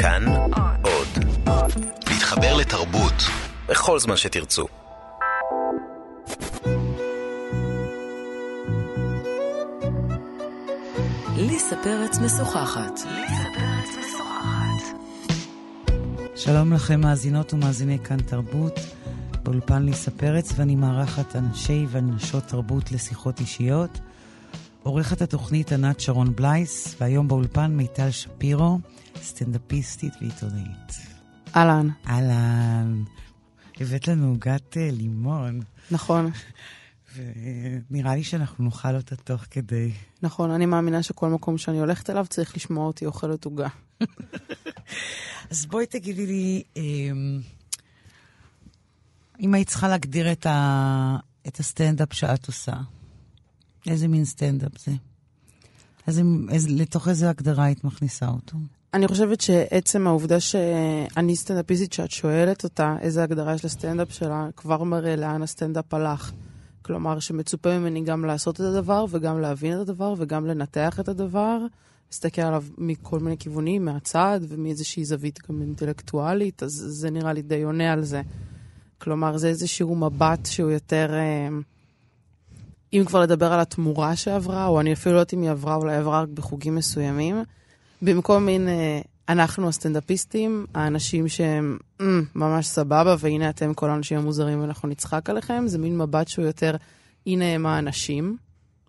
כאן עוד. להתחבר לתרבות בכל זמן שתרצו. ליסה פרץ משוחחת. שלום לכם, מאזינות ומאזיני כאן תרבות. באולפן ליסה פרץ, ואני מארחת אנשי ונשות תרבות לשיחות אישיות. עורכת התוכנית ענת שרון בלייס, והיום באולפן מיטל שפירו, סטנדאפיסטית ועיתונאית. אהלן. אהלן. הבאת לנו עוגת אה, לימון, נכון, ונראה לי שאנחנו נאכל אותה תוך כדי. נכון. אני מאמינה שכל מקום שאני הולכת אליו צריך לשמוע אותי אוכלת עוגה. אז בואי תגידי לי, אמ, אם היית צריכה להגדיר את, ה... את הסטנדאפ שאת עושה, איזה מין סטנדאפ זה? איזה, איזה, לתוך איזה הגדרה היית מכניסה אותו? אני חושבת שעצם העובדה שאני סטנדאפיסטית שאת שואלת אותה איזה הגדרה יש לסטנדאפ שלה, כבר מראה לאן הסטנדאפ הלך. כלומר, שמצופה ממני גם לעשות את הדבר, וגם להבין את הדבר, וגם לנתח את הדבר, להסתכל עליו מכל מיני כיוונים, מהצד, ומאיזושהי זווית גם אינטלקטואלית, אז זה נראה לי די עונה על זה. כלומר, זה איזשהו מבט שהוא יותר... אה, אם כבר לדבר על התמורה שעברה, או אני אפילו לא יודעת אם היא עברה, אולי עברה רק בחוגים מסוימים, במקום מין, אה, אנחנו הסטנדאפיסטים, האנשים שהם mm, ממש סבבה, והנה אתם כל האנשים המוזרים ואנחנו נצחק עליכם, זה מין מבט שהוא יותר, הנה הם האנשים,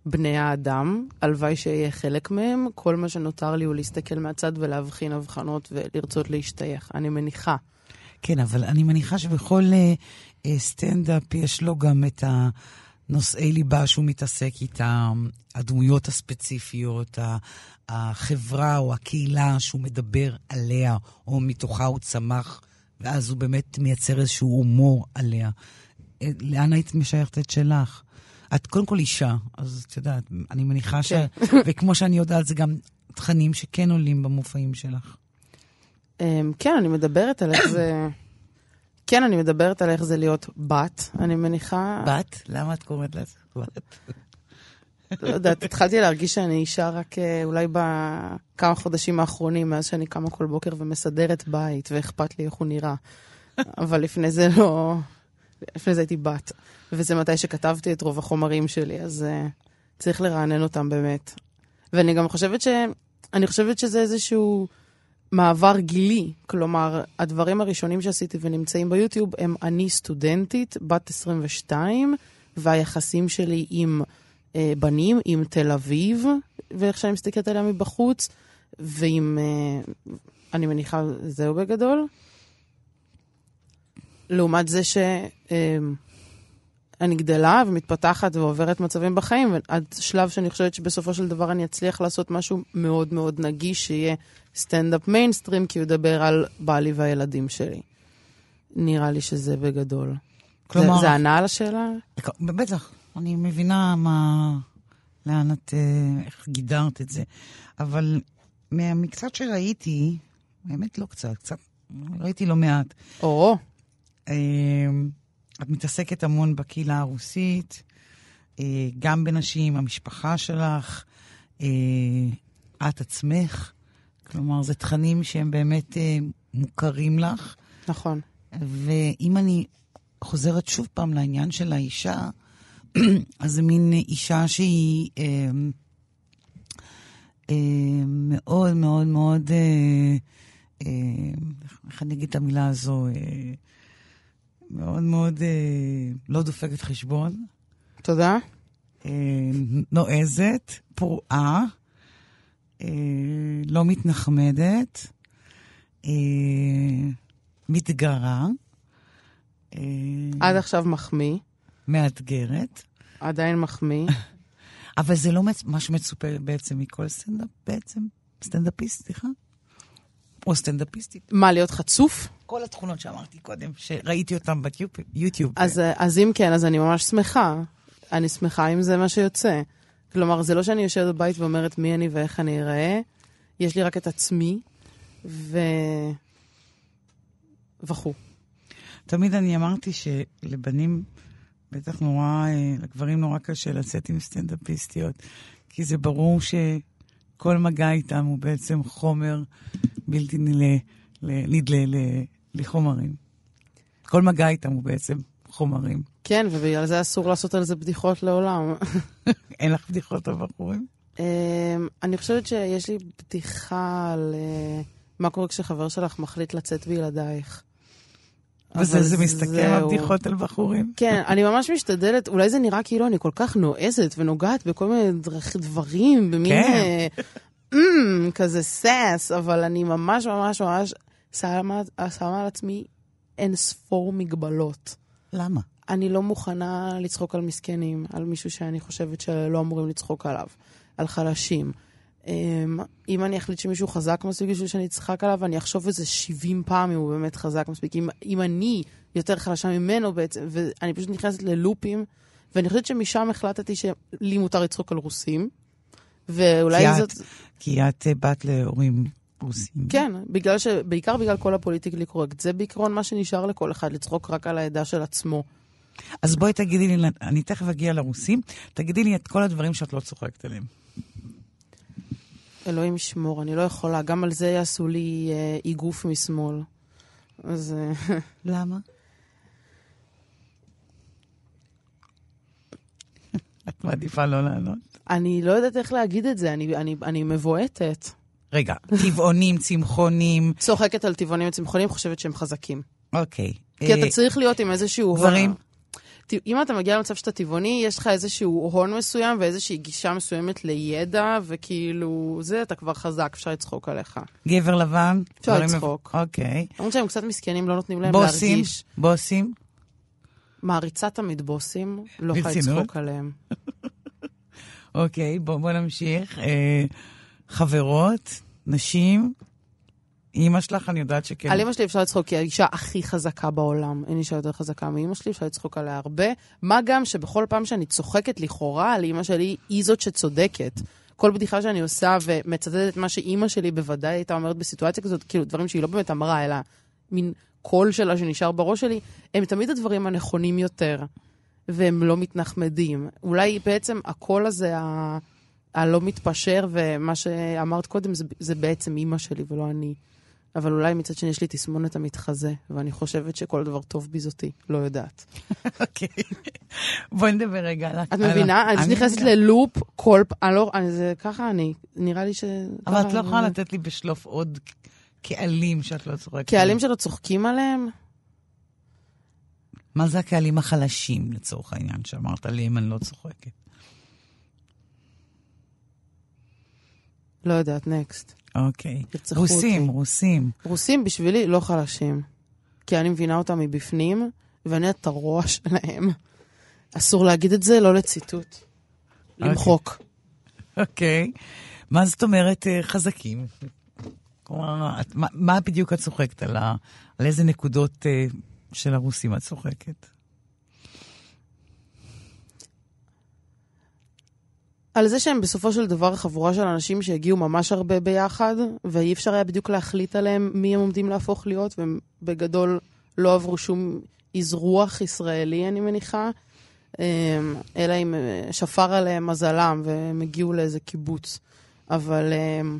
בני האדם, הלוואי שאהיה חלק מהם, כל מה שנותר לי הוא להסתכל מהצד ולהבחין הבחנות ולרצות להשתייך, אני מניחה. כן, אבל אני מניחה שבכל אה, אה, סטנדאפ יש לו גם את הנושאי ליבה שהוא מתעסק איתם, הדמויות הספציפיות, החברה או הקהילה שהוא מדבר עליה, או מתוכה הוא צמח, ואז הוא באמת מייצר איזשהו הומור עליה. אה, לאן היית משייכת את שלך? את קודם כל אישה, אז את יודעת, אני מניחה ש... וכמו שאני יודעת, זה גם תכנים שכן עולים במופעים שלך. אמ, כן, אני מדברת על איך זה... כן, אני מדברת על איך זה להיות בת, אני מניחה. בת? למה את קוראת לזה בת? לא יודעת, התחלתי להרגיש שאני אישה רק אה, אולי בכמה חודשים האחרונים, מאז שאני קמה כל בוקר ומסדרת בית, ואכפת לי איך הוא נראה. אבל לפני זה לא... לפני זה הייתי בת. וזה מתי שכתבתי את רוב החומרים שלי, אז uh, צריך לרענן אותם באמת. ואני גם חושבת ש... אני חושבת שזה איזשהו מעבר גילי. כלומר, הדברים הראשונים שעשיתי ונמצאים ביוטיוב הם אני סטודנטית, בת 22, והיחסים שלי עם אה, בנים, עם תל אביב, ואיך שאני מסתכלת עליה מבחוץ, ועם... אה, אני מניחה, זהו בגדול. לעומת זה שאני גדלה ומתפתחת ועוברת מצבים בחיים, עד שלב שאני חושבת שבסופו של דבר אני אצליח לעשות משהו מאוד מאוד נגיש, שיהיה סטנדאפ מיינסטרים, כי הוא ידבר על בעלי והילדים שלי. נראה לי שזה בגדול. כלומר- זה, זה ענה על השאלה? בטח, אני מבינה מה... לאן את... אה, איך גידרת את זה. אבל מקצת שראיתי, באמת לא קצת, קצת, ראיתי לא מעט. או, אה, את מתעסקת המון בקהילה הרוסית, אה, גם בנשים, המשפחה שלך, אה, את עצמך. כלומר, זה תכנים שהם באמת אה, מוכרים לך. נכון. ואם אני חוזרת שוב פעם לעניין של האישה, אז זה מין אישה שהיא אה, אה, מאוד מאוד מאוד, אה, אה, איך אני אגיד את המילה הזו? אה, מאוד מאוד אה, לא דופקת חשבון, תודה. אה, נועזת, פרועה, אה, לא מתנחמדת, אה, מתגרה. אה, עד עכשיו מחמיא, מאתגרת, עדיין מחמיא. אבל זה לא מה שמצופה בעצם מכל סטנדאפ, בעצם, סטנדאפיסט, סליחה? או סטנדאפיסטית. מה, להיות חצוף? כל התכונות שאמרתי קודם, שראיתי אותן ביוטיוב. אז, אז אם כן, אז אני ממש שמחה. אני שמחה אם זה מה שיוצא. כלומר, זה לא שאני יושבת בבית ואומרת מי אני ואיך אני אראה, יש לי רק את עצמי, ו... וכו'. תמיד אני אמרתי שלבנים, בטח נורא, אה, לגברים נורא קשה לצאת עם סטנדאפיסטיות, כי זה ברור שכל מגע איתם הוא בעצם חומר בלתי נדלה, נדלה לחומרים. כל מגע איתם הוא בעצם חומרים. כן, ובגלל זה אסור לעשות על זה בדיחות לעולם. אין לך בדיחות על בחורים? אמ, אני חושבת שיש לי בדיחה על אה, מה קורה כשחבר שלך מחליט לצאת בילדייך. וזה זה מסתכם, הבדיחות על בחורים? כן, אני ממש משתדלת, אולי זה נראה כאילו אני כל כך נועזת ונוגעת בכל מיני דברים, במין כן. Mm, כזה סאס, אבל אני ממש ממש ממש שמה, שמה על עצמי אין ספור מגבלות. למה? אני לא מוכנה לצחוק על מסכנים, על מישהו שאני חושבת שלא אמורים לצחוק עליו, על חלשים. אמ, אם אני אחליט שמישהו חזק מספיק בשביל שאני אצחק עליו, אני אחשוב איזה 70 פעם אם הוא באמת חזק מספיק. אם, אם אני יותר חלשה ממנו בעצם, ואני פשוט נכנסת ללופים, ואני חושבת שמשם החלטתי שלי מותר לצחוק על רוסים, ואולי כי זאת... את, כי את אה, בת להורים רוסים. כן, בגלל ש... בעיקר בגלל כל הפוליטיקלי קורקט. זה בעיקרון מה שנשאר לכל אחד, לצחוק רק על העדה של עצמו. אז בואי תגידי לי, אני תכף אגיע לרוסים, תגידי לי את כל הדברים שאת לא צוחקת עליהם. אלוהים ישמור, אני לא יכולה. גם על זה יעשו לי אה, איגוף משמאל. אז... אה, למה? את מעדיפה לא לענות? אני לא יודעת איך להגיד את זה, אני, אני, אני מבועטת. רגע, טבעונים, צמחונים. צוחקת על טבעונים וצמחונים, חושבת שהם חזקים. אוקיי. כי אתה אה, צריך להיות עם איזשהו... גברים? אם אתה מגיע למצב שאתה טבעוני, יש לך איזשהו הון מסוים ואיזושהי גישה מסוימת לידע, וכאילו, זה, אתה כבר חזק, אפשר לצחוק עליך. גבר לבן? אפשר לצחוק. אוקיי. למרות שהם קצת מסכנים, לא נותנים להם בוסים? להרגיש. בוסים? מעריצה תמיד בוסים, לא יכולה לצחוק עליהם. אוקיי, בואו נמשיך. אה, חברות, נשים, אימא שלך, אני יודעת שכן. על אימא שלי אפשר לצחוק, כי היא האישה הכי חזקה בעולם. אין אישה יותר חזקה מאימא שלי, אפשר לצחוק עליה הרבה. מה גם שבכל פעם שאני צוחקת לכאורה על אימא שלי, היא זאת שצודקת. כל בדיחה שאני עושה ומצטטת מה שאימא שלי בוודאי הייתה אומרת בסיטואציה כזאת, כאילו דברים שהיא לא באמת אמרה, אלא מין קול שלה שנשאר בראש שלי, הם תמיד הדברים הנכונים יותר, והם לא מתנחמדים. אולי בעצם הקול הזה, ה... הלא מתפשר, ומה שאמרת קודם, זה, זה בעצם אימא שלי ולא אני. אבל אולי מצד שני יש לי תסמונת המתחזה, ואני חושבת שכל דבר טוב בי זאתי, לא יודעת. אוקיי. בואי נדבר רגע על... את מבינה? אני נכנסת ללופ כל פעם, לא, זה ככה אני, נראה לי ש... אבל את לא יכולה לתת לי בשלוף עוד קהלים שאת לא צוחקת. קהלים שלא צוחקים עליהם? מה זה הקהלים החלשים, לצורך העניין, שאמרת עליהם אני לא צוחקת? לא יודעת, נקסט. אוקיי. רוסים, אותי. רוסים. רוסים בשבילי לא חלשים. כי אני מבינה אותם מבפנים, ואני את הרוע שלהם. אסור להגיד את זה, לא לציטוט. אוקיי. למחוק. אוקיי. מה זאת אומרת אה, חזקים? כלומר, מה, מה בדיוק את צוחקת על, ה, על איזה נקודות uh, של הרוסים את צוחקת? על זה שהם בסופו של דבר חבורה של אנשים שהגיעו ממש הרבה ביחד, ואי אפשר היה בדיוק להחליט עליהם מי הם עומדים להפוך להיות, והם בגדול לא עברו שום אזרוח ישראלי, אני מניחה, אמ, אלא אם אה, שפר עליהם מזלם והם הגיעו לאיזה קיבוץ. אבל... אמ,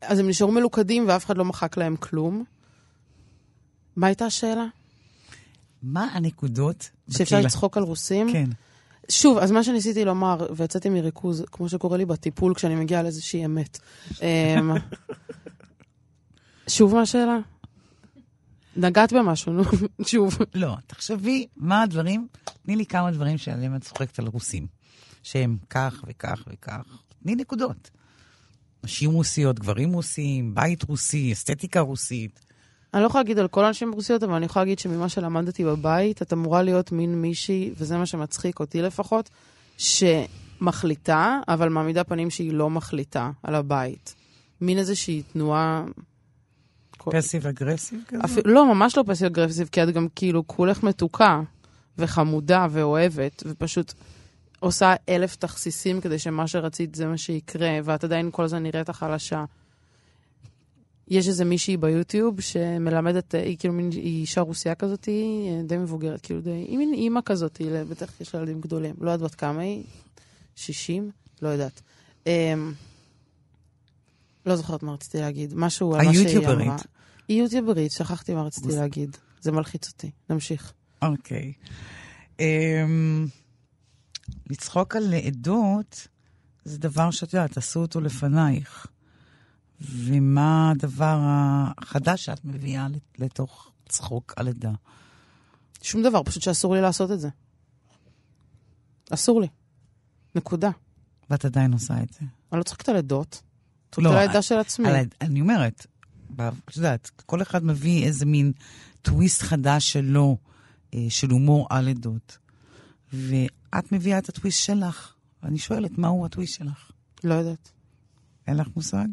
אז הם נשארו מלוכדים ואף אחד לא מחק להם כלום. מה הייתה השאלה? מה הנקודות? שאפשר לצחוק על רוסים? כן. שוב, אז מה שניסיתי לומר, ויצאתי מריכוז, כמו שקורה לי בטיפול כשאני מגיעה לאיזושהי אמת. אמ, שוב מה השאלה? נגעת במשהו, נו, שוב. לא, תחשבי מה הדברים, תני לי כמה דברים שעליהם את צוחקת על רוסים. שהם כך וכך וכך. תני נקודות. נשים רוסיות, גברים רוסים, בית רוסי, אסתטיקה רוסית. אני לא יכולה להגיד על כל הנשים רוסיות, אבל אני יכולה להגיד שממה שלמדתי בבית, את אמורה להיות מין מישהי, וזה מה שמצחיק אותי לפחות, שמחליטה, אבל מעמידה פנים שהיא לא מחליטה על הבית. מין איזושהי תנועה... פסיב אגרסיב כזה? אפ... לא, ממש לא פסיב אגרסיב, כי את גם כאילו כולך מתוקה וחמודה ואוהבת, ופשוט עושה אלף תכסיסים כדי שמה שרצית זה מה שיקרה, ואת עדיין כל הזמן נראית החלשה. יש איזה מישהי ביוטיוב שמלמדת, היא כאילו מין, אישה רוסייה כזאת, היא די מבוגרת, כאילו די, היא מין אימא כזאת, בטח יש לה ילדים גדולים. לא יודעת בת כמה היא, 60? לא יודעת. אמ, לא זוכרת מה רציתי להגיד. משהו על מה שהיא אמרה. היא יוטיוברית, שכחתי מה רציתי להגיד. זה מלחיץ אותי. נמשיך. אוקיי. אמ, לצחוק על עדות זה דבר שאת יודעת, עשו אותו לפנייך. ומה הדבר החדש שאת מביאה לתוך צחוק על עדה? שום דבר, פשוט שאסור לי לעשות את זה. אסור לי. נקודה. ואת עדיין עושה את זה. אני לא צוחקת על עדות. לא, על העדה של עצמי. על, אני אומרת, את יודעת, כל אחד מביא איזה מין טוויסט חדש שלו, אה, של הומור על עדות. ואת מביאה את הטוויסט שלך. אני שואלת, מהו הטוויסט שלך? לא יודעת. אין לך מושג?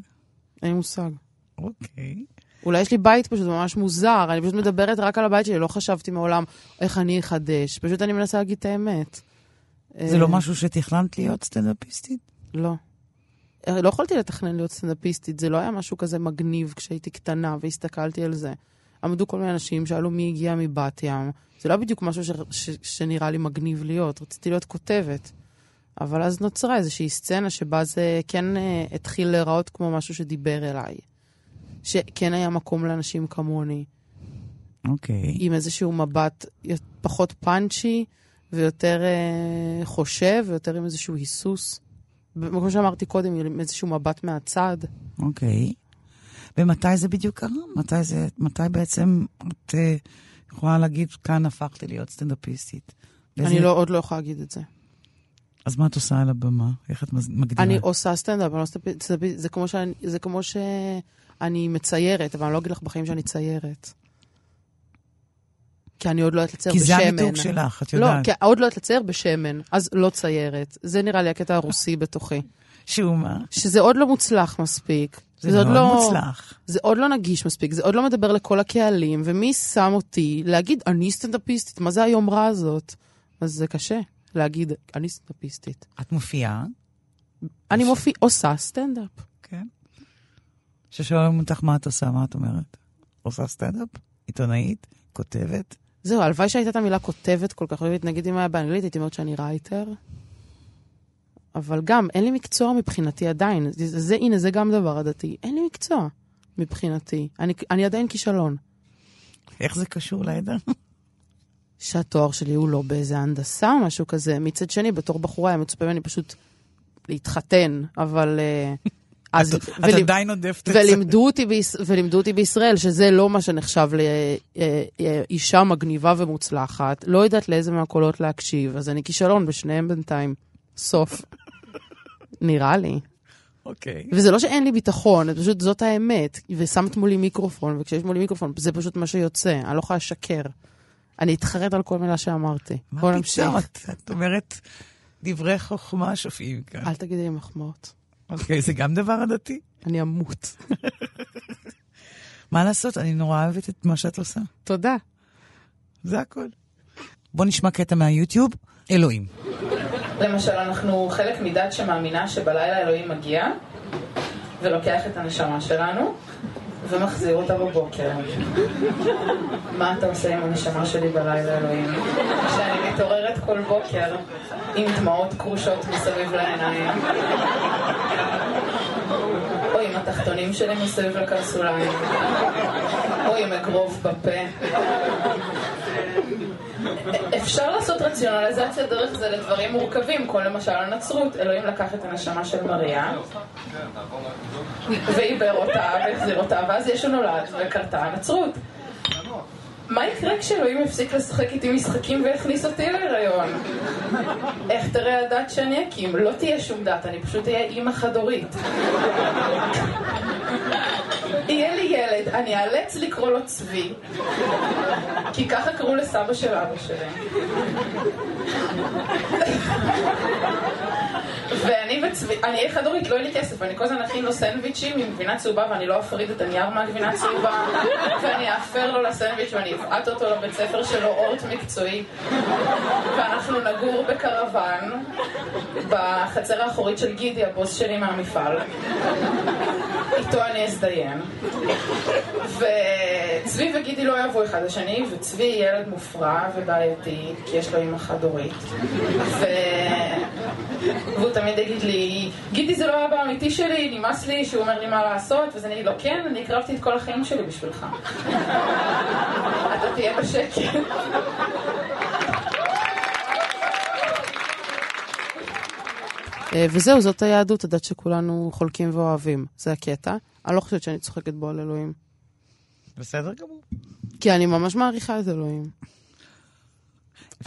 אין לי מושג. אוקיי. אולי יש לי בית פשוט ממש מוזר, אני פשוט מדברת רק על הבית שלי, לא חשבתי מעולם איך אני אחדש. פשוט אני מנסה להגיד את האמת. זה לא אה, משהו שתכננת להיות סטנדאפיסטית? לא. אה, לא יכולתי לתכנן להיות סטנדאפיסטית, זה לא היה משהו כזה מגניב כשהייתי קטנה והסתכלתי על זה. עמדו כל מיני אנשים, שאלו מי הגיע מבת ים. זה לא בדיוק משהו ש... ש... שנראה לי מגניב להיות, רציתי להיות כותבת. אבל אז נוצרה איזושהי סצנה שבה זה כן uh, התחיל להיראות כמו משהו שדיבר אליי. שכן היה מקום לאנשים כמוני. אוקיי. Okay. עם איזשהו מבט פחות פאנצ'י ויותר uh, חושב ויותר עם איזשהו היסוס. כמו שאמרתי קודם, עם איזשהו מבט מהצד. אוקיי. Okay. ומתי זה בדיוק קרה? מתי, זה, מתי בעצם את uh, יכולה להגיד, כאן הפכתי להיות סטנדאפיסטית? אני לא, עוד לא יכולה להגיד את זה. אז מה את עושה על הבמה? איך את מגדירה? אני עושה סטנדאפ, לא זה כמו, שאני, זה כמו שאני מציירת, אבל אני לא אגיד לך בחיים שאני ציירת. כי אני עוד לא יודעת לצייר בשמן. כי זה המיתוג שלך, את לא, יודעת. לא, כי עוד לא יודעת לצייר בשמן, אז לא ציירת. זה נראה לי הקטע הרוסי בתוכי. שהוא מה? שזה עוד לא מוצלח מספיק. זה, זה מאוד לא, מוצלח. זה עוד לא נגיש מספיק, זה עוד לא מדבר לכל הקהלים, ומי שם אותי להגיד, אני סטנדאפיסטית, מה זה היומרה הזאת? אז זה קשה. להגיד, אני סטנדאפיסטית. את מופיעה? אני מופיעה, עושה סטנדאפ. כן. כששואלים אותך מה את עושה, מה את אומרת? עושה סטנדאפ? עיתונאית? כותבת? זהו, הלוואי שהייתה את המילה כותבת כל כך אוהבת. נגיד אם היה באנגלית, הייתי אומרת שאני writer. אבל גם, אין לי מקצוע מבחינתי עדיין. זה, זה, הנה, זה גם דבר עדתי. אין לי מקצוע מבחינתי. אני, אני עדיין כישלון. איך זה קשור לעדה? שהתואר שלי הוא לא באיזה הנדסה או משהו כזה. מצד שני, בתור בחורה היה מצופה ממני פשוט להתחתן, אבל... אה, אז, את, ול... את עדיין עודפת את זה. ולימדו אותי, ביש... ולימדו אותי בישראל שזה לא מה שנחשב לאישה מגניבה ומוצלחת. לא יודעת לאיזה מהקולות להקשיב, אז אני כישלון בשניהם בינתיים. סוף. נראה לי. אוקיי. Okay. וזה לא שאין לי ביטחון, פשוט זאת האמת. ושמת מולי מיקרופון, וכשיש מולי מיקרופון, זה פשוט מה שיוצא, אני לא יכולה לשקר. אני אתחרט על כל מילה שאמרתי. מה פתאום? את אומרת דברי חוכמה שופעים כאן. אל תגידי לי מחמאות. אוקיי, זה גם דבר עדתי? אני אמות. מה לעשות, אני נורא אוהבת את מה שאת עושה. תודה. זה הכל. בוא נשמע קטע מהיוטיוב, אלוהים. למשל, אנחנו חלק מדת שמאמינה שבלילה אלוהים מגיע ולוקח את הנשמה שלנו, ומחזיר אותה בבוקר. מה אתה עושה עם הנשמה שלי בלילה, אלוהים? כשאני מתעוררת כל בוקר עם דמעות כרושות מסביב לעיניים. או עם התחתונים שלי מסביב לקרסוליים. או עם אגרוף בפה. אפשר לעשות רציונליזציה דרך זה לדברים מורכבים, כמו למשל הנצרות. אלוהים לקח את הנשמה של מריה, ועיבר אותה, והחזיר אותה, ואז ישו נולד, וקרתה הנצרות. מה יקרה כשאלוהים יפסיק לשחק איתי משחקים ויכניס אותי להיריון? איך תראה הדת שאני אקים? לא תהיה שום דת, אני פשוט אהיה אימא חד-הורית. יהיה לי ילד, אני אאלץ לקרוא לו צבי, כי ככה קראו לסבא של אבא שלי. ואני וצבי, אני אהיה חד-הורית, לא יהיה לי כסף, אני כל הזמן אכין לו סנדוויצ'ים עם גבינה צהובה ואני לא אפריד את הנייר מהגבינה הצהובה ואני אפר לו לסנדוויץ' ואני אבעט אותו לבית ספר שלו אורט מקצועי ואנחנו נגור בקרוון בחצר האחורית של גידי, הבוס שלי מהמפעל איתו אני אזדיין. וצבי וגידי לא אוהבו אחד לשני, וצבי ילד מופרע ובעייתי, כי יש לו אימא חד-הורית. ו... והוא תמיד יגיד לי, גידי זה לא אבא אמיתי שלי, נמאס לי שהוא אומר לי מה לעשות, ואז אני אגיד לו, כן, אני הקרבתי את כל החיים שלי בשבילך. אתה תהיה בשקט. וזהו, זאת היהדות, הדת שכולנו חולקים ואוהבים. זה הקטע. אני לא חושבת שאני צוחקת בו על אלוהים. בסדר גמור. כי אני ממש מעריכה את אלוהים.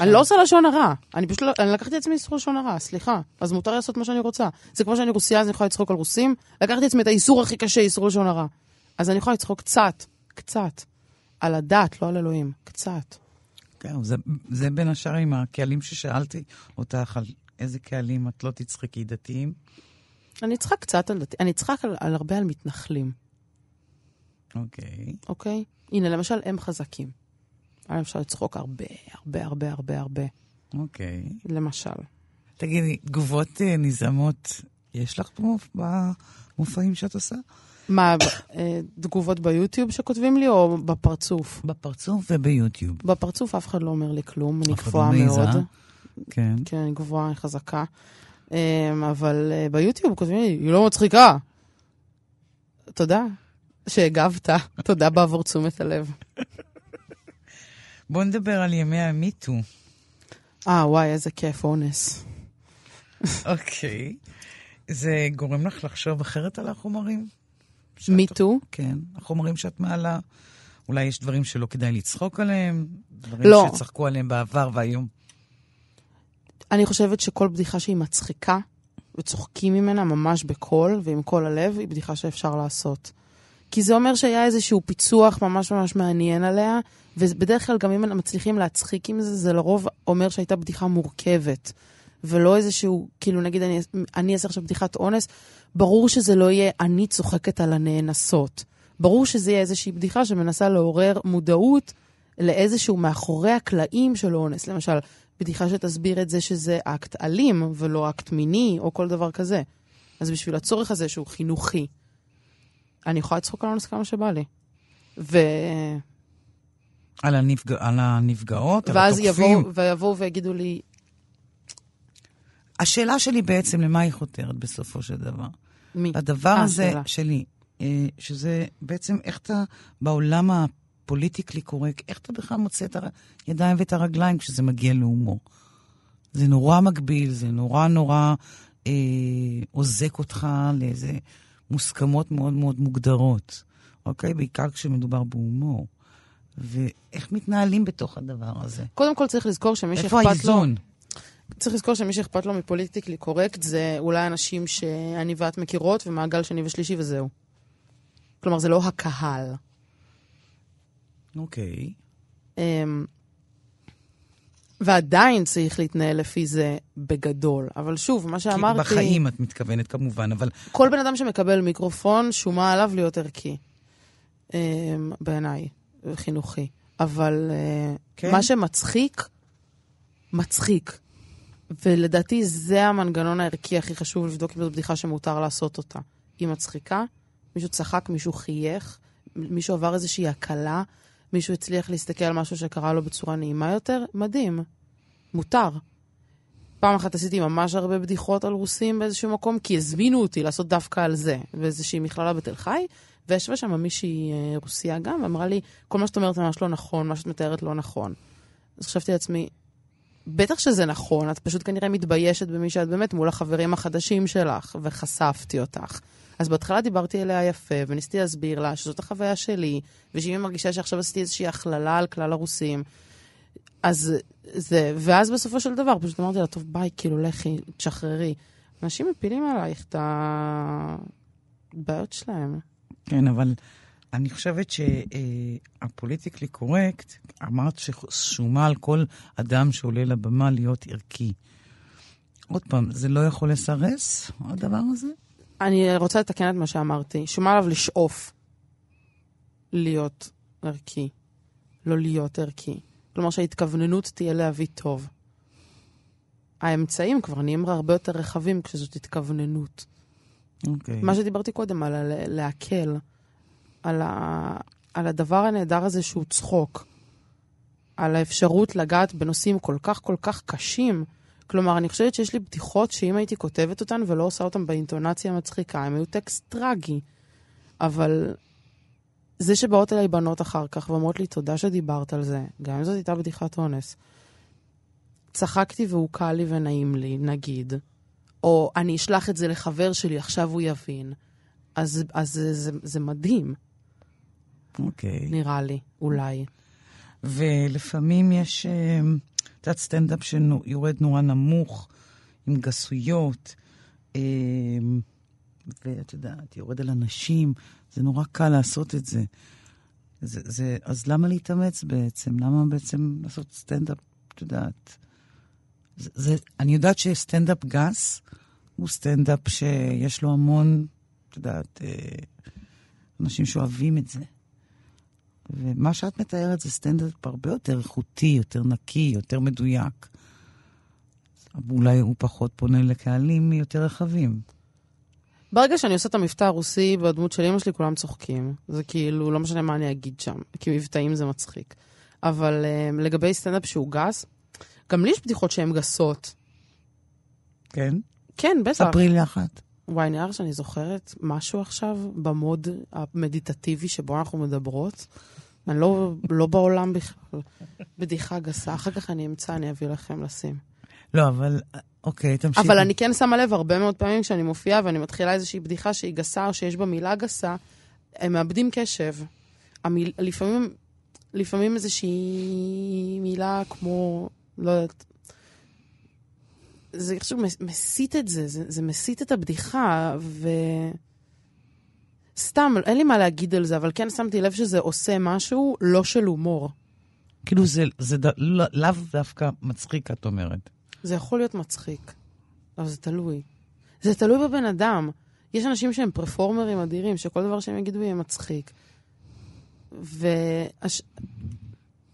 אני לא עושה לשון הרע. אני פשוט לא... אני לקחתי לעצמי איסור לשון הרע, סליחה. אז מותר לעשות מה שאני רוצה. זה כמו שאני רוסיה, אז אני יכולה לצחוק על רוסים. לקחתי לעצמי את האיסור הכי קשה, איסור לשון הרע. אז אני יכולה לצחוק קצת, קצת. על הדת, לא על אלוהים. קצת. כן, זה, זה בין השאר עם הקהלים ששאלתי אותך על איזה קהלים את לא תצחקי דתיים. אני אצחק קצת על דתי, אני אצחק על, על הרבה על מתנחלים, אוקיי. אוקיי? הנה, למשל, הם חזקים. היה אפשר לצחוק הרבה, הרבה, הרבה, הרבה, הרבה. אוקיי. למשל. תגידי, תגובות אה, נזעמות יש לך במופ... במופעים שאת עושה? מה, אה, תגובות ביוטיוב שכותבים לי, או בפרצוף? בפרצוף וביוטיוב. בפרצוף אף אחד לא אומר לי כלום, אני אף אחד לא גבוהה מעיזה. כן. כן, אני גבוהה, אני חזקה. אמ, אבל אה, ביוטיוב כותבים לי, היא לא מצחיקה. תודה שהגבת, תודה בעבור תשומת הלב. בוא נדבר על ימי המיטו. אה, וואי, איזה כיף, אונס. אוקיי. זה גורם לך לחשוב אחרת על החומרים? מיטו? כן, החומרים שאת מעלה. אולי יש דברים שלא כדאי לצחוק עליהם? דברים לא. שצחקו עליהם בעבר והיום. אני חושבת שכל בדיחה שהיא מצחיקה, וצוחקים ממנה ממש בקול ועם כל הלב, היא בדיחה שאפשר לעשות. כי זה אומר שהיה איזשהו פיצוח ממש ממש מעניין עליה, ובדרך כלל גם אם מצליחים להצחיק עם זה, זה לרוב אומר שהייתה בדיחה מורכבת. ולא איזשהו, כאילו נגיד אני, אני אעשה עכשיו בדיחת אונס, ברור שזה לא יהיה אני צוחקת על הנאנסות. ברור שזה יהיה איזושהי בדיחה שמנסה לעורר מודעות לאיזשהו מאחורי הקלעים של אונס. למשל, בדיחה שתסביר את זה שזה אקט אלים ולא אקט מיני או כל דבר כזה. אז בשביל הצורך הזה שהוא חינוכי, אני יכולה לצחוק על אונס כמה שבא לי. ו... על, הנפג... על הנפגעות, על ואז התוקפים. יבואו, ויבואו ויגידו לי, השאלה שלי בעצם, למה היא חותרת בסופו של דבר? מי? הדבר אה, הזה שאלה. שלי, אה, שזה בעצם איך אתה בעולם הפוליטיקלי קורקט, איך אתה בכלל מוצא את הידיים ואת הרגליים כשזה מגיע להומור. זה נורא מגביל, זה נורא נורא אה, עוזק אותך לאיזה מוסכמות מאוד מאוד מוגדרות, אוקיי? בעיקר כשמדובר בהומור. ואיך מתנהלים בתוך הדבר הזה? קודם כל צריך לזכור שמי איפה שאכפת לו... האיזון? צריך לזכור שמי שאכפת לו מפוליטיקלי קורקט זה אולי אנשים שאני ואת מכירות ומעגל שני ושלישי וזהו. כלומר, זה לא הקהל. אוקיי. אמ, ועדיין צריך להתנהל לפי זה בגדול. אבל שוב, מה כי שאמרתי... בחיים את מתכוונת כמובן, אבל כל בן אדם שמקבל מיקרופון, שומה עליו להיות ערכי. אמ, בעיניי, חינוכי. אבל אה, כן. מה שמצחיק, מצחיק. ולדעתי זה המנגנון הערכי הכי חשוב לבדוק אם זו בדיחה שמותר לעשות אותה. היא מצחיקה, מישהו צחק, מישהו חייך, מישהו עבר איזושהי הקלה, מישהו הצליח להסתכל על משהו שקרה לו בצורה נעימה יותר, מדהים. מותר. פעם אחת עשיתי ממש הרבה בדיחות על רוסים באיזשהו מקום, כי הזמינו אותי לעשות דווקא על זה, באיזושהי מכללה בתל חי, וישבה שם מישהי אה, רוסיה גם, ואמרה לי, כל מה שאת אומרת ממש לא נכון, מה שאת מתארת לא נכון. אז חשבתי לעצמי, בטח שזה נכון, את פשוט כנראה מתביישת במי שאת באמת מול החברים החדשים שלך, וחשפתי אותך. אז בהתחלה דיברתי אליה יפה, וניסיתי להסביר לה שזאת החוויה שלי, ושאם היא מרגישה שעכשיו עשיתי איזושהי הכללה על כלל הרוסים, אז זה, ואז בסופו של דבר פשוט אמרתי לה, טוב, ביי, כאילו, לכי, תשחררי. אנשים מפילים עלייך את הבעיות שלהם. כן, אבל אני חושבת שהפוליטיקלי קורקט, אמרת ששומה על כל אדם שעולה לבמה להיות ערכי. עוד פעם, זה לא יכול לסרס, הדבר הזה? אני רוצה לתקן את מה שאמרתי. שומה עליו לשאוף להיות ערכי, לא להיות ערכי. כלומר שההתכווננות תהיה להביא טוב. האמצעים כבר נהיים הרבה יותר רחבים כשזאת התכווננות. אוקיי. מה שדיברתי קודם, על ה- להקל, על, ה, על הדבר הנהדר הזה שהוא צחוק, על האפשרות לגעת בנושאים כל כך כל כך קשים. כלומר, אני חושבת שיש לי בדיחות שאם הייתי כותבת אותן ולא עושה אותן באינטונציה המצחיקה, הן היו טקסט טרגי. אבל זה שבאות אליי בנות אחר כך ואומרות לי, תודה שדיברת על זה, גם אם זאת הייתה בדיחת אונס. צחקתי והוא קל לי ונעים לי, נגיד. או אני אשלח את זה לחבר שלי, עכשיו הוא יבין. אז, אז זה, זה, זה מדהים, אוקיי. נראה לי, אולי. ולפעמים יש, אה, יודעת, סטנדאפ שיורד נורא נמוך, עם גסויות, אה, ואת יודעת, יורד על אנשים, זה נורא קל לעשות את זה. זה, זה. אז למה להתאמץ בעצם? למה בעצם לעשות סטנדאפ, את יודעת? זה, זה, אני יודעת שסטנדאפ גס הוא סטנדאפ שיש לו המון, את יודעת, אה, אנשים שאוהבים את זה. ומה שאת מתארת זה סטנדאפ הרבה יותר איכותי, יותר נקי, יותר מדויק. אולי הוא פחות פונה לקהלים יותר רחבים. ברגע שאני עושה את המבטא הרוסי בדמות של אמא שלי, כולם צוחקים. זה כאילו, לא משנה מה אני אגיד שם, כי מבטאים זה מצחיק. אבל um, לגבי סטנדאפ שהוא גס, גם לי יש בדיחות שהן גסות. כן? כן, בטח. ספרי לי אחת. וואי, נראה שאני זוכרת משהו עכשיו במוד המדיטטיבי שבו אנחנו מדברות. אני לא, לא בעולם בכלל. בדיחה גסה. אחר כך אני אמצא, אני אביא לכם לשים. לא, אבל, אוקיי, תמשיכי. אבל אני כן שמה לב הרבה מאוד פעמים כשאני מופיעה ואני מתחילה איזושהי בדיחה שהיא גסה או שיש בה מילה גסה, הם מאבדים קשב. המיל... לפעמים, לפעמים איזושהי מילה כמו, לא יודעת, זה איכשהו מס- מסיט את זה, זה, זה מסיט את הבדיחה, ו... סתם, אין לי מה להגיד על זה, אבל כן שמתי לב שזה עושה משהו לא של הומור. כאילו, זה, זה ד... לא, לאו דווקא מצחיק, את אומרת. זה יכול להיות מצחיק, אבל זה תלוי. זה תלוי בבן אדם. יש אנשים שהם פרפורמרים אדירים, שכל דבר שהם יגידו יהיה מצחיק. והש...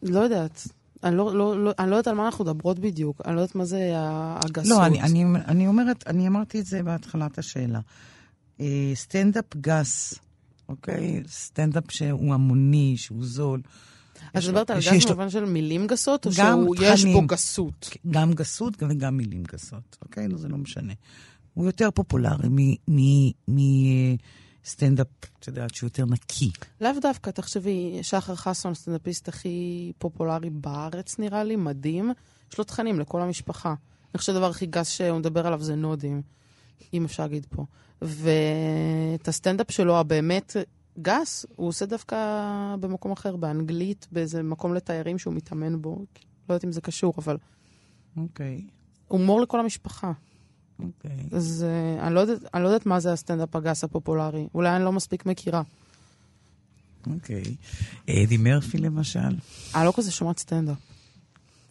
לא יודעת. אני לא, לא, לא, אני לא יודעת על מה אנחנו מדברות בדיוק. אני לא יודעת מה זה הגסות. לא, אני, אני, אני אומרת, אני אמרתי את זה בהתחלת השאלה. אה, סטנדאפ גס, אוקיי? סטנדאפ שהוא המוני, שהוא זול. אז יש את מדברת לו- על גס לו במובן של מילים גסות, או גם שיש בו תכנים. גסות? גם גסות וגם מילים גסות, אוקיי? לא, זה לא משנה. הוא יותר פופולרי מ- מ- מסטנדאפ, את יודעת, שהוא יותר נקי. לאו דווקא, תחשבי, שחר חסון, הסטנדאפיסט הכי פופולרי בארץ, נראה לי, מדהים. יש לו תכנים לכל המשפחה. אני חושבת שהדבר הכי גס שהוא מדבר עליו זה נודים, אם אפשר להגיד פה. ואת הסטנדאפ שלו, הבאמת גס, הוא עושה דווקא במקום אחר, באנגלית, באיזה מקום לתיירים שהוא מתאמן בו. לא יודעת אם זה קשור, אבל אוקיי, הומור לכל המשפחה. אוקיי. אז אה, אני, לא יודעת, אני לא יודעת מה זה הסטנדאפ הגס הפופולרי. אולי אני לא מספיק מכירה. אוקיי. אדי מרפי למשל, אני לא כזה שומעת סטנדאפ.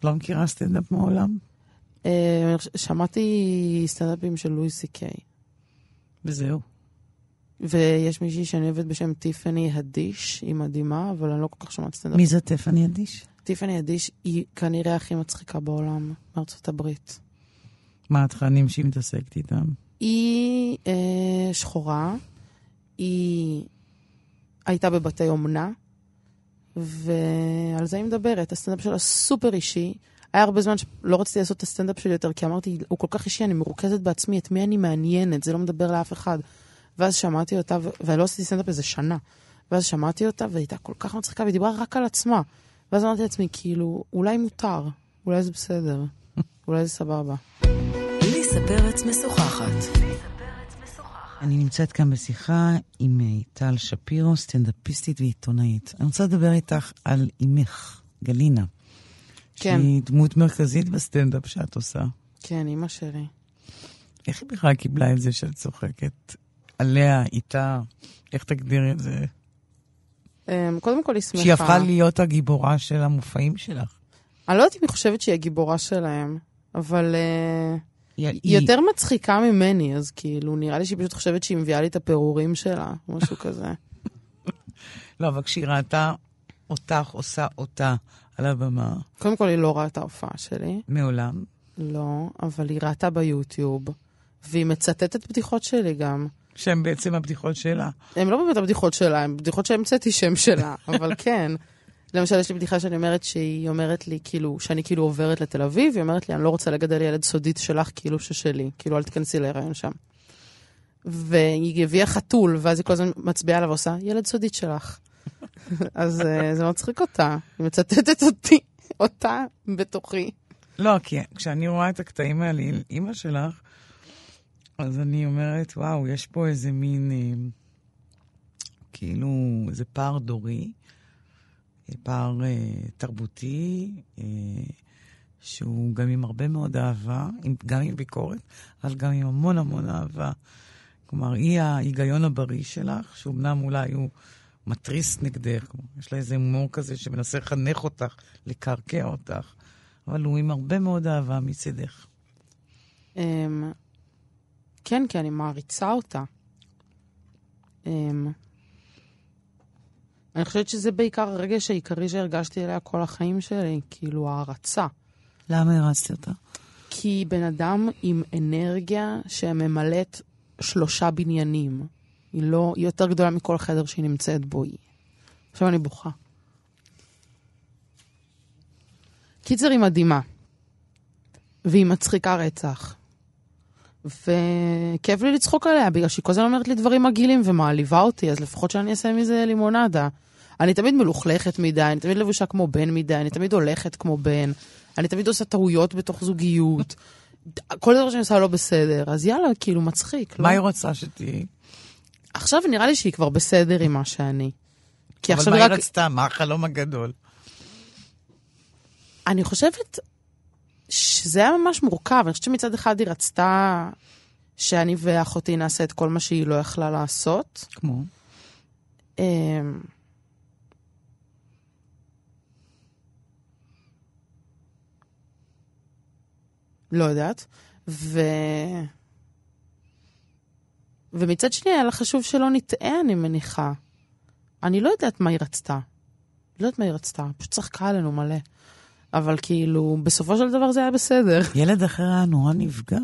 לא מכירה סטנדאפ מעולם? אה, שמעתי סטנדאפים של לואי סי קיי, וזהו. ויש מישהי שאני אוהבת בשם טיפני הדיש, היא מדהימה, אבל אני לא כל כך שומעת סטנדאפ. מי זה טיפני הדיש? טיפני הדיש היא כנראה הכי מצחיקה בעולם, מארצות הברית. מה התכנים שהיא מתעסקת איתם? היא אה, שחורה, היא הייתה בבתי אומנה, ועל זה היא מדברת. הסטנדאפ שלה סופר אישי. היה הרבה זמן שלא רציתי לעשות את הסטנדאפ שלי יותר, כי אמרתי, הוא כל כך אישי, אני מרוכזת בעצמי, את מי אני מעניינת, זה לא מדבר לאף אחד. ואז שמעתי אותה, ו- ולא עשיתי סטנדאפ איזה שנה. ואז שמעתי אותה, והיא הייתה כל כך מצחיקה, והיא דיברה רק על עצמה. ואז אמרתי לעצמי, כאילו, אולי מותר, אולי זה בסדר, אולי זה סבבה. ליסה פרץ משוחחת. אני נמצאת כאן בשיחה עם אה, מיטל שפירו, סטנדאפיסטית ועיתונאית. אני רוצה לדבר איתך על אימך, גלינה. כן. שהיא דמות מרכזית בסטנדאפ שאת עושה. כן, אימא שלי. איך היא בכלל קיבלה את זה שאת צוחקת? עליה, איתה, איך תגדירי את זה? אמ, קודם כל, היא שמחה. שהיא הפכה להיות הגיבורה של המופעים שלך. אני לא יודעת אם היא חושבת שהיא הגיבורה שלהם, אבל uh, היא, יותר מצחיקה ממני, אז כאילו, נראה לי שהיא פשוט חושבת שהיא מביאה לי את הפירורים שלה, משהו כזה. לא, אבל כשהיא ראתה אותך עושה אותה על הבמה, קודם כל, היא לא ראתה הופעה שלי, מעולם, לא, אבל היא ראתה ביוטיוב, והיא מצטטת בדיחות שלי גם. שהן בעצם הבדיחות שלה. הן לא באמת הבדיחות שלה, הן בדיחות שהמצאתי שם שלה, אבל כן. למשל, יש לי בדיחה שאני אומרת שהיא אומרת לי, כאילו, שאני כאילו עוברת לתל אביב, היא אומרת לי, אני לא רוצה לגדל ילד סודית שלך כאילו ששלי, כאילו, אל תיכנסי להיריון שם. והיא הביאה חתול, ואז היא כל הזמן מצביעה עליו ועושה, ילד סודית שלך. אז uh, זה מצחיק אותה, היא מצטטת אותי, אותה בתוכי. לא, כי כשאני רואה את הקטעים האלה עם אימא שלך, אז אני אומרת, וואו, יש פה איזה מין, אה, כאילו, איזה פער דורי, אה, פער אה, תרבותי, אה, שהוא גם עם הרבה מאוד אהבה, עם, גם עם ביקורת, אבל גם עם המון המון אהבה. כלומר, היא ההיגיון הבריא שלך, שאומנם אולי הוא מתריס נגדך, יש לה איזה הומור כזה שמנסה לחנך אותך, לקרקע אותך, אבל הוא עם הרבה מאוד אהבה מצידך. Um, כן, כי אני מעריצה אותה. אני חושבת שזה בעיקר הרגש העיקרי שהרגשתי אליה כל החיים שלי, כאילו הערצה. למה הרצתי אותה? כי בן אדם עם אנרגיה שממלאת שלושה בניינים. היא לא, היא יותר גדולה מכל חדר שהיא נמצאת בו. היא... עכשיו אני בוכה. קיצר, היא מדהימה. והיא מצחיקה רצח. וכיף לי לצחוק עליה, בגלל שהיא כל הזמן אומרת לי דברים מגעילים ומעליבה אותי, אז לפחות שאני אעשה מזה לימונדה. אני תמיד מלוכלכת מדי, אני תמיד לבושה כמו בן מדי, אני תמיד הולכת כמו בן, אני תמיד עושה טעויות בתוך זוגיות. כל דבר שאני עושה לא בסדר, אז יאללה, כאילו, מצחיק. מה לא? היא רוצה שתהיי? עכשיו נראה לי שהיא כבר בסדר עם מה שאני. כי אבל מה היא רק... רצתה? מה החלום הגדול? אני חושבת שזה היה ממש מורכב. אני חושבת שמצד אחד היא רצתה שאני ואחותי נעשה את כל מה שהיא לא יכלה לעשות. כמו? לא יודעת. ו... ומצד שני, היה לה חשוב שלא נטעה, אני מניחה. אני לא יודעת מה היא רצתה. לא יודעת מה היא רצתה, פשוט צחקה עלינו מלא. אבל כאילו, בסופו של דבר זה היה בסדר. ילד אחר היה נורא נפגע.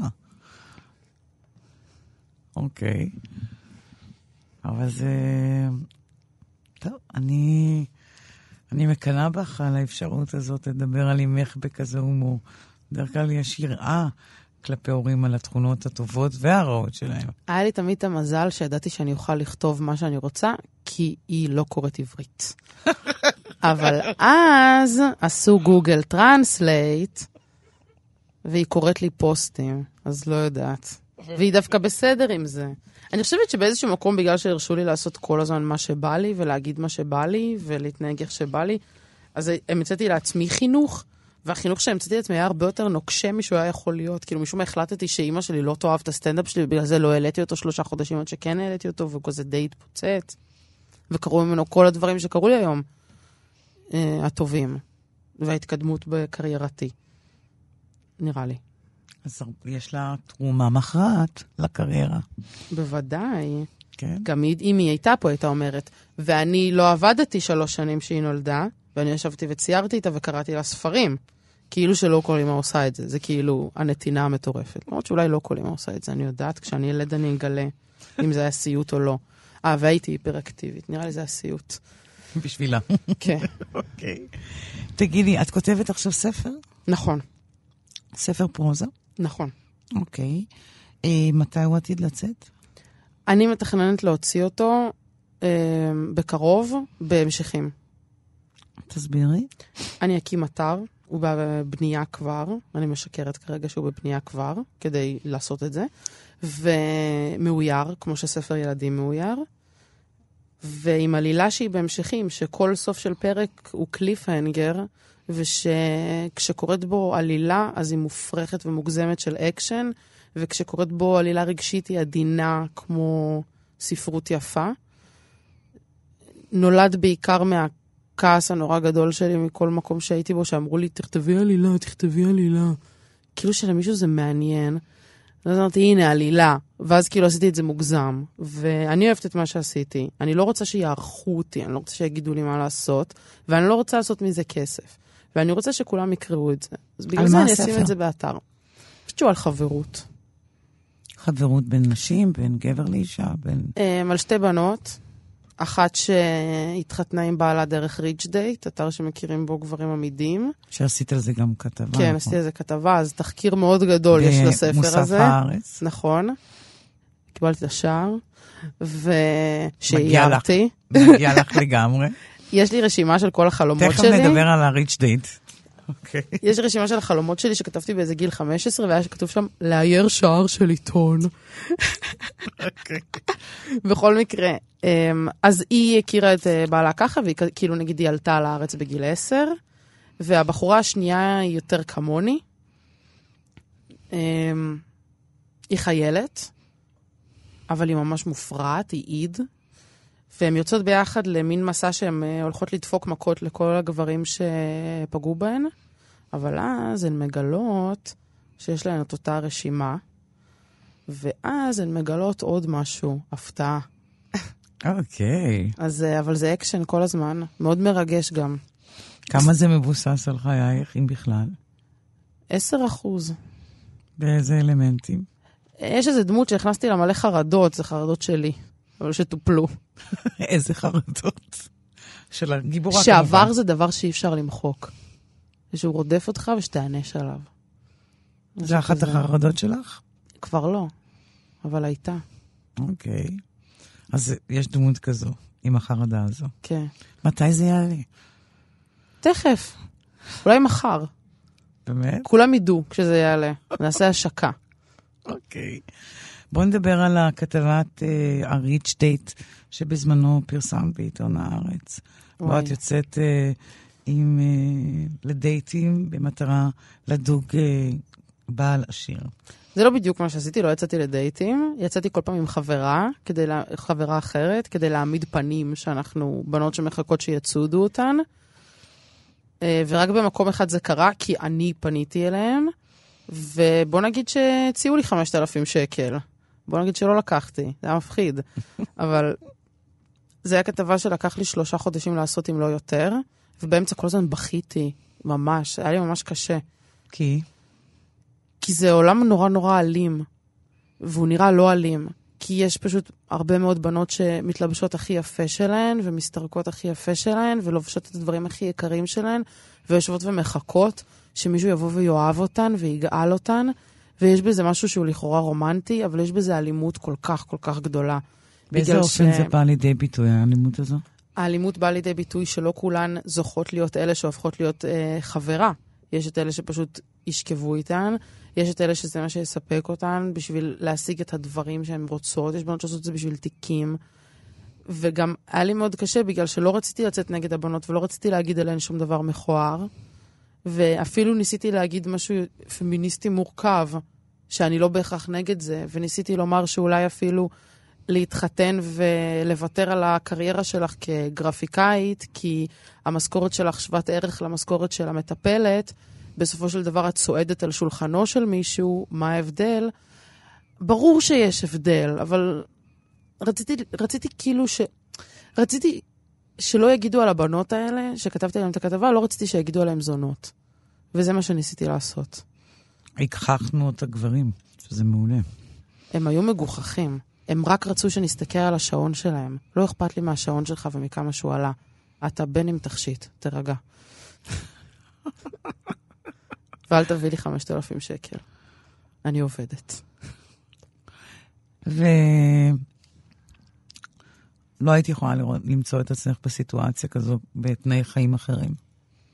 אוקיי. אבל זה... טוב, אני... אני מקנאה בך על האפשרות הזאת לדבר על אימך בכזה הומור. בדרך כלל יש יראה כלפי הורים על התכונות הטובות והרעות שלהם. היה לי תמיד את המזל שידעתי שאני אוכל לכתוב מה שאני רוצה, כי היא לא קוראת עברית. אבל אז עשו Google Translate, והיא קוראת לי פוסטים, אז לא יודעת. והיא דווקא בסדר עם זה. אני חושבת שבאיזשהו מקום, בגלל שהרשו לי לעשות כל הזמן מה שבא לי, ולהגיד מה שבא לי, ולהתנהג איך שבא לי, אז המצאתי לעצמי חינוך, והחינוך שהמצאתי לעצמי היה הרבה יותר נוקשה משהוא היה יכול להיות. כאילו, משום מה החלטתי שאימא שלי לא תאהב את הסטנדאפ שלי, ובגלל זה לא העליתי אותו שלושה חודשים עד שכן העליתי אותו, וכזה די התפוצץ. וקרו ממנו כל הדברים שקרו לי היום, אה, הטובים, וההתקדמות בקריירתי, נראה לי. אז יש לה תרומה מכרעת לקריירה. בוודאי. כן. גם היא, אם היא הייתה פה, הייתה אומרת, ואני לא עבדתי שלוש שנים שהיא נולדה, ואני ישבתי וציירתי איתה וקראתי לה ספרים. כאילו שלא כל אמא עושה את זה, זה כאילו הנתינה המטורפת. למרות שאולי לא כל אמא עושה את זה, אני יודעת, כשאני ילד אני אגלה אם זה היה סיוט או לא. אה, והייתי היפראקטיבית, נראה לי זה היה סיוט. בשבילה. כן. אוקיי. תגידי, את כותבת עכשיו ספר? נכון. ספר פרוזה? נכון. אוקיי. אה, מתי הוא עתיד לצאת? אני מתכננת להוציא אותו אה, בקרוב, בהמשכים. תסבירי. אני אקים אתר, הוא בבנייה כבר, אני משקרת כרגע שהוא בבנייה כבר, כדי לעשות את זה, ומאויר, כמו שספר ילדים מאויר, ועם עלילה שהיא בהמשכים, שכל סוף של פרק הוא cliffhanger, ושכשקורית בו עלילה, אז היא מופרכת ומוגזמת של אקשן, וכשקורית בו עלילה רגשית היא עדינה כמו ספרות יפה. נולד בעיקר מה... הכעס הנורא גדול שלי מכל מקום שהייתי בו, שאמרו לי, תכתבי עלילה, תכתבי עלילה. כאילו שלמישהו זה מעניין. אז אמרתי, הנה, עלילה. ואז כאילו עשיתי את זה מוגזם. ואני אוהבת את מה שעשיתי. אני לא רוצה שיערכו אותי, אני לא רוצה שיגידו לי מה לעשות, ואני לא רוצה לעשות מזה כסף. ואני רוצה שכולם יקראו את זה. אז בגלל זה אני אשים את זה באתר. חושבת שהוא על חברות. חברות בין נשים, בין גבר לאישה, בין... על שתי בנות. אחת שהתחתנה עם בעלה דרך ריץ' דייט, אתר שמכירים בו גברים עמידים. שעשית על זה גם כתבה. כן, נכון. עשיתי על זה כתבה, אז תחקיר מאוד גדול יש לספר הזה. הארץ. נכון. קיבלתי את השער, ושאיירתי. מגיע לך לגמרי. יש לי רשימה של כל החלומות שלי. תכף נדבר על הריץ' דייט. Okay. יש רשימה של החלומות שלי שכתבתי באיזה גיל 15, והיה כתוב שם לאייר שער של עיתון. אוקיי. בכל מקרה, אמ, אז היא הכירה את אה, בעלה ככה, והיא כאילו נגיד היא עלתה לארץ בגיל 10, והבחורה השנייה היא יותר כמוני. אמ, היא חיילת, אבל היא ממש מופרעת, היא איד. והן יוצאות ביחד למין מסע שהן אה, הולכות לדפוק מכות לכל הגברים שפגעו בהן, אבל אז הן מגלות שיש להן את אותה רשימה, ואז הן מגלות עוד משהו, הפתעה. אוקיי. Okay. אז, אה, אבל זה אקשן כל הזמן, מאוד מרגש גם. כמה זה מבוסס על חייך, אם בכלל? עשר אחוז. באיזה אלמנטים? יש איזה דמות שהכנסתי לה מלא חרדות, זה חרדות שלי. אבל שטופלו. איזה חרדות. של הגיבורה כמובן. שעבר זה דבר שאי אפשר למחוק. ושהוא רודף אותך ושתענש עליו. זה אחת החרדות שלך? כבר לא, אבל הייתה. אוקיי. אז יש דמות כזו, עם החרדה הזו. כן. מתי זה יעלה? תכף. אולי מחר. באמת? כולם ידעו כשזה יעלה. נעשה השקה. אוקיי. בואו נדבר על הכתבת הריץ' uh, דייט שבזמנו פרסם בעיתון הארץ. בו את יוצאת uh, עם, uh, לדייטים במטרה לדוג uh, בעל עשיר. זה לא בדיוק מה שעשיתי, לא יצאתי לדייטים. יצאתי כל פעם עם חברה, כדי לה, חברה אחרת, כדי להעמיד פנים שאנחנו בנות שמחכות שיצודו אותן. Uh, ורק במקום אחד זה קרה, כי אני פניתי אליהם, ובוא נגיד שהציעו לי 5,000 שקל. בוא נגיד שלא לקחתי, זה היה מפחיד. אבל זה היה כתבה שלקח לי שלושה חודשים לעשות, אם לא יותר, ובאמצע כל הזמן בכיתי, ממש, היה לי ממש קשה. כי? כי זה עולם נורא נורא אלים, והוא נראה לא אלים. כי יש פשוט הרבה מאוד בנות שמתלבשות הכי יפה שלהן, ומסתרקות הכי יפה שלהן, ולובשות את הדברים הכי יקרים שלהן, ויושבות ומחכות שמישהו יבוא ויאהב אותן ויגאל אותן. ויש בזה משהו שהוא לכאורה רומנטי, אבל יש בזה אלימות כל כך כל כך גדולה. באיזה אופן ש... זה בא לידי ביטוי, האלימות הזו? האלימות באה לידי ביטוי שלא כולן זוכות להיות אלה שהופכות להיות אה, חברה. יש את אלה שפשוט ישכבו איתן, יש את אלה שזה מה שיספק אותן בשביל להשיג את הדברים שהן רוצות, יש בנות שעושות את זה בשביל תיקים. וגם היה לי מאוד קשה בגלל שלא רציתי לצאת נגד הבנות ולא רציתי להגיד עליהן שום דבר מכוער. ואפילו ניסיתי להגיד משהו פמיניסטי מורכב, שאני לא בהכרח נגד זה, וניסיתי לומר שאולי אפילו להתחתן ולוותר על הקריירה שלך כגרפיקאית, כי המשכורת שלך שוות ערך למשכורת של המטפלת, בסופו של דבר את צועדת על שולחנו של מישהו, מה ההבדל? ברור שיש הבדל, אבל רציתי, רציתי כאילו ש... רציתי שלא יגידו על הבנות האלה, שכתבתי עליהן את הכתבה, לא רציתי שיגידו עליהן זונות. וזה מה שניסיתי לעשות. הגחכנו את הגברים, שזה מעולה. הם היו מגוחכים. הם רק רצו שנסתכל על השעון שלהם. לא אכפת לי מהשעון שלך ומכמה שהוא עלה. אתה בן עם תכשיט, תירגע. ואל תביא לי 5,000 שקל. אני עובדת. ו... לא הייתי יכולה לראות, למצוא את עצמך בסיטואציה כזו בתנאי חיים אחרים.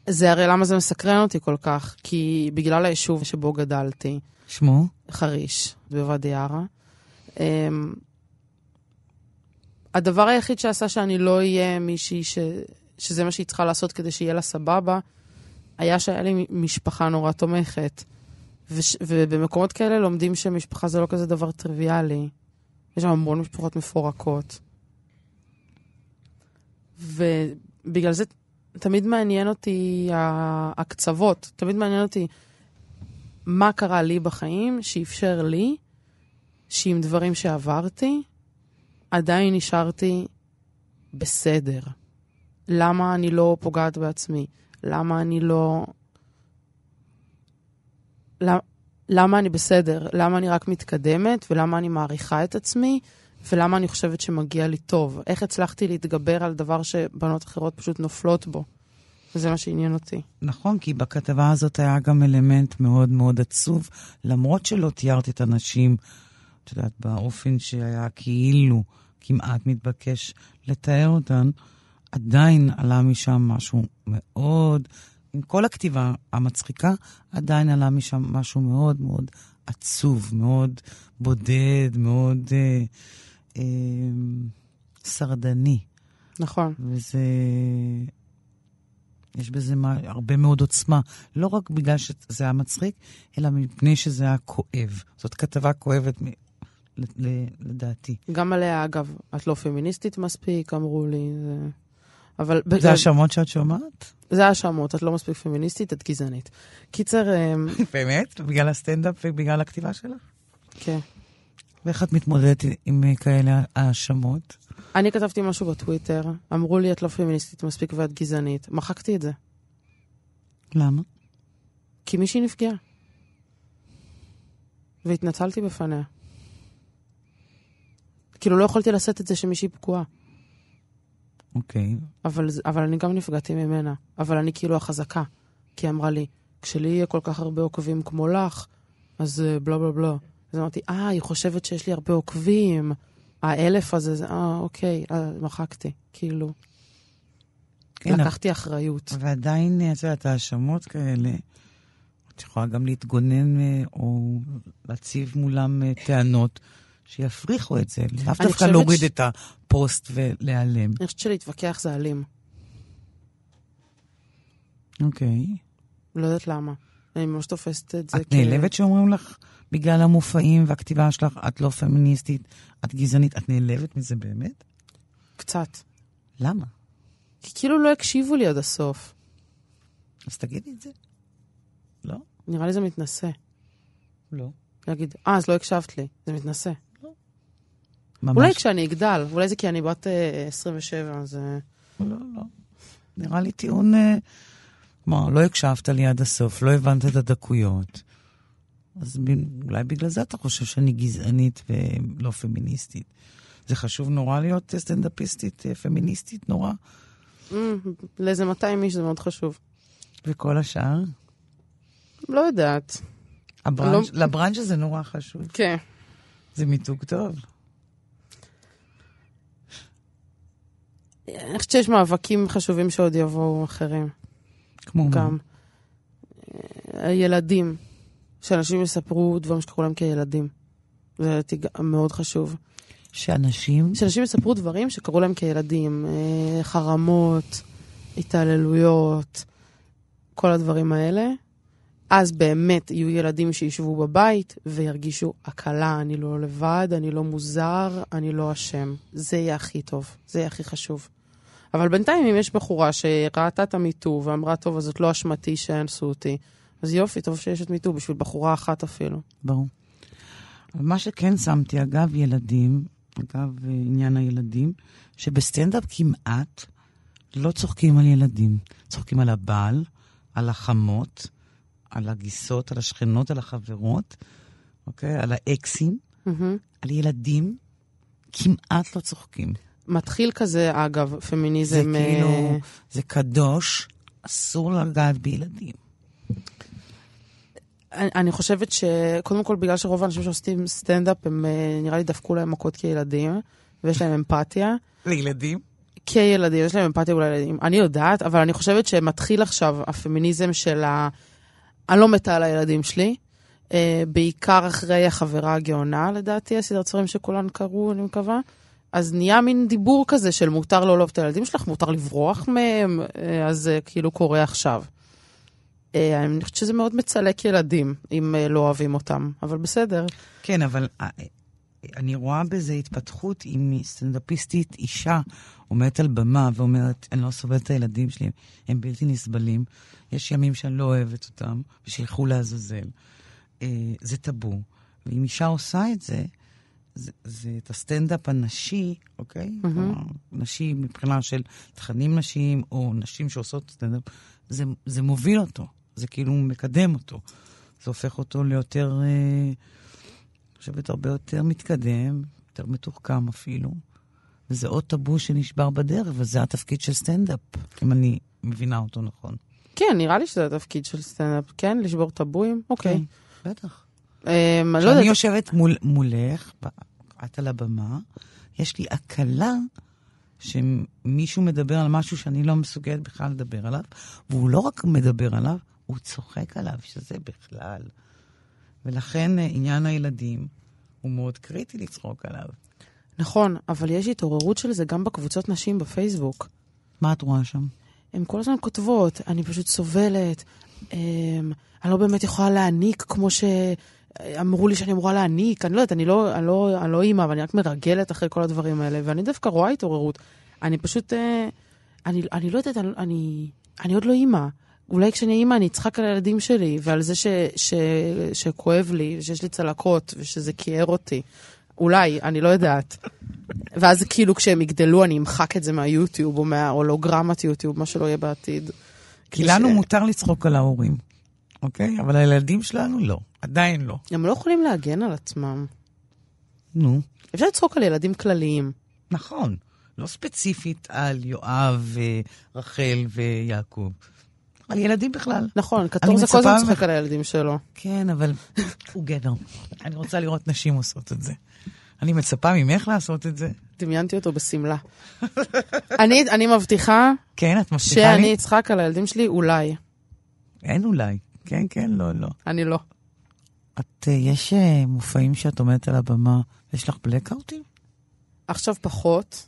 זה הרי למה זה מסקרן אותי כל כך, כי בגלל היישוב שבו גדלתי. שמו? חריש, בוואדי עארה. Um, הדבר היחיד שעשה שאני לא אהיה מישהי ש... שזה מה שהיא צריכה לעשות כדי שיהיה לה סבבה, היה שהיה לי משפחה נורא תומכת. וש... ובמקומות כאלה לומדים שמשפחה זה לא כזה דבר טריוויאלי. יש שם המון משפחות מפורקות. ובגלל זה תמיד מעניין אותי הקצוות, תמיד מעניין אותי מה קרה לי בחיים שאפשר לי, שעם דברים שעברתי, עדיין נשארתי בסדר. למה אני לא פוגעת בעצמי? למה אני לא... למה... למה אני בסדר, למה אני רק מתקדמת, ולמה אני מעריכה את עצמי, ולמה אני חושבת שמגיע לי טוב. איך הצלחתי להתגבר על דבר שבנות אחרות פשוט נופלות בו. וזה מה שעניין אותי. נכון, כי בכתבה הזאת היה גם אלמנט מאוד מאוד עצוב, למרות שלא תיארת את הנשים, את יודעת, באופן שהיה כאילו כמעט מתבקש לתאר אותן, עדיין עלה משם משהו מאוד, עם כל הכתיבה המצחיקה, עדיין עלה משם משהו מאוד מאוד עצוב, מאוד בודד, מאוד אה, אה, שרדני. נכון. וזה... יש בזה מה, הרבה מאוד עוצמה, לא רק בגלל שזה היה מצחיק, אלא מפני שזה היה כואב. זאת כתבה כואבת מ... לדעתי. גם עליה, אגב, את לא פמיניסטית מספיק, אמרו לי. זה... אבל... זה האשמות שאת שומעת? זה האשמות, את לא מספיק פמיניסטית, את גזענית. קיצר... אמ, באמת? בגלל הסטנדאפ ובגלל הכתיבה שלך? כן. ואיך את מתמודדת עם כאלה האשמות? אני כתבתי משהו בטוויטר, אמרו לי, את לא פמיניסטית מספיק ואת גזענית. מחקתי את זה. למה? כי מישהי נפגעה. והתנצלתי בפניה. כאילו, לא יכולתי לשאת את זה שמישהי פגועה. אוקיי. Okay. אבל, אבל אני גם נפגעתי ממנה. אבל אני כאילו החזקה. כי היא אמרה לי, כשלי יהיה כל כך הרבה עוקבים כמו לך, אז בלה בלה בלה. אז אמרתי, אה, היא חושבת שיש לי הרבה עוקבים. האלף הזה, אה, אוקיי, אה, מחקתי, כאילו. כן, לקחתי אחריות. ועדיין, את יודעת, האשמות כאלה, את יכולה גם להתגונן אה, או להציב מולם אה, טענות שיפריחו את זה. לאו דווקא להוריד ש... את הפוסט ולהיעלם. אני חושבת שלהתווכח זה אלים. אוקיי. לא יודעת למה. אני ממש תופסת את זה את נעלבת שאומרים לך בגלל המופעים והכתיבה שלך, את לא פמיניסטית, את גזענית, את נעלבת מזה באמת? קצת. למה? כי כאילו לא הקשיבו לי עד הסוף. אז תגידי את זה. לא? נראה לי זה מתנשא. לא. להגיד, אה, אז לא הקשבת לי. זה מתנשא. לא. ממש. אולי כשאני אגדל, אולי זה כי אני בת 27, אה, אז... אה, לא, לא. נראה לי טיעון... כלומר, לא הקשבת לי עד הסוף, לא הבנת את הדקויות. אז אולי בגלל זה אתה חושב שאני גזענית ולא פמיניסטית. זה חשוב נורא להיות סטנדאפיסטית אה, פמיניסטית, נורא. Mm, לאיזה 200 איש זה מאוד חשוב. וכל השאר? לא יודעת. הברנש, לא... לברנצ'ה זה נורא חשוב. כן. זה מיתוג טוב. אני חושבת שיש מאבקים חשובים שעוד יבואו אחרים. כמו גם. מה? אה, הילדים. שאנשים יספרו דברים שקרו להם כילדים. זה לדעתי מאוד חשוב. שאנשים? שאנשים יספרו דברים שקרו להם כילדים. אה, חרמות, התעללויות, כל הדברים האלה. אז באמת יהיו ילדים שישבו בבית וירגישו הקלה, אני לא לבד, אני לא מוזר, אני לא אשם. זה יהיה הכי טוב, זה יהיה הכי חשוב. אבל בינתיים, אם יש בחורה שראתה את המיטו ואמרה, טוב, אז זאת לא אשמתי שאנסו אותי, אז יופי, טוב שיש את מיטו, בשביל בחורה אחת אפילו. ברור. אבל מה שכן שמתי, אגב ילדים, אגב עניין הילדים, שבסטנדאפ כמעט לא צוחקים על ילדים. צוחקים על הבעל, על החמות, על הגיסות, על השכנות, על החברות, אוקיי? על האקסים, mm-hmm. על ילדים, כמעט לא צוחקים. מתחיל כזה, אגב, פמיניזם... זה כאילו, אה, זה קדוש, אסור לגעת בילדים. אני חושבת שקודם כל, בגלל שרוב האנשים שעושים סטנדאפ, הם אה, נראה לי דפקו להם מכות כילדים, ויש להם אמפתיה. לילדים? כילדים, יש להם אמפתיה אולי לילדים. אני יודעת, אבל אני חושבת שמתחיל עכשיו הפמיניזם של ה... אני לא מתה על הילדים שלי. Uh, בעיקר אחרי החברה הגאונה, לדעתי, הסדרת ספרים שכולן קראו, אני מקווה. אז נהיה מין דיבור כזה של מותר לא לאהוב את הילדים שלך, מותר לברוח מהם, uh, אז זה uh, כאילו קורה עכשיו. אה, אני חושבת שזה מאוד מצלק ילדים, אם אה, לא אוהבים אותם, אבל בסדר. כן, אבל אה, אני רואה בזה התפתחות אם סטנדאפיסטית אישה עומדת על במה ואומרת, אני לא סובלת את הילדים שלי, הם בלתי נסבלים, יש ימים שאני לא אוהבת אותם, ושילכו לעזאזל. זה טאבו. ואם אישה עושה את זה, זה, זה את הסטנדאפ הנשי, אוקיי? Mm-hmm. כלומר, נשי מבחינה של תכנים נשיים, או נשים שעושות סטנדאפ, זה, זה מוביל אותו. זה כאילו מקדם אותו. זה הופך אותו ליותר, אה, אני חושבת, הרבה יותר מתקדם, יותר מתוחכם אפילו. וזה עוד טאבו שנשבר בדרך, וזה התפקיד של סטנדאפ, אם אני מבינה אותו נכון. כן, נראה לי שזה התפקיד של סטנדאפ. כן, לשבור טבויים? אוקיי. כן, בטח. אמ, לא כשאני יושבת מול, מולך, את על הבמה, יש לי הקלה שמישהו מדבר על משהו שאני לא מסוגלת בכלל לדבר עליו, והוא לא רק מדבר עליו, הוא צוחק עליו, שזה בכלל. ולכן אה, עניין הילדים הוא מאוד קריטי לצחוק עליו. נכון, אבל יש התעוררות של זה גם בקבוצות נשים בפייסבוק. מה את רואה שם? הן כל הזמן כותבות, אני פשוט סובלת, אמ, אני לא באמת יכולה להעניק כמו שאמרו לי שאני אמורה להעניק, אני לא יודעת, אני לא, אני לא, אני לא אימא, אבל אני רק מרגלת אחרי כל הדברים האלה, ואני דווקא רואה התעוררות. אני פשוט, אה, אני, אני לא יודעת, אני, אני, אני עוד לא אימא. אולי כשאני אימא אני אצחק על הילדים שלי, ועל זה ש, ש, שכואב לי, ושיש לי צלקות, ושזה כיער אותי. אולי, אני לא יודעת. ואז כאילו כשהם יגדלו אני אמחק את זה מהיוטיוב, או מההולוגרמת יוטיוב, מה שלא יהיה בעתיד. כי כש- לנו מותר לצחוק על ההורים, אוקיי? אבל הילדים שלנו לא, עדיין לא. הם לא יכולים להגן על עצמם. נו, אפשר לצחוק על ילדים כלליים. נכון. לא ספציפית על יואב, אה, רחל ויעקב. על ילדים בכלל. נכון, קטור זה כל הזמן צוחק על הילדים שלו. כן, אבל הוא גבר. אני רוצה לראות נשים עושות את זה. אני מצפה ממך לעשות את זה. דמיינתי אותו בשמלה. אני, אני מבטיחה כן, את מבטיחה שאני לי? אצחק על הילדים שלי, אולי. אין אולי. כן, כן, לא, לא. אני לא. את, אה, יש אה, מופעים שאת עומדת על הבמה, יש לך בלקאוטים? עכשיו פחות,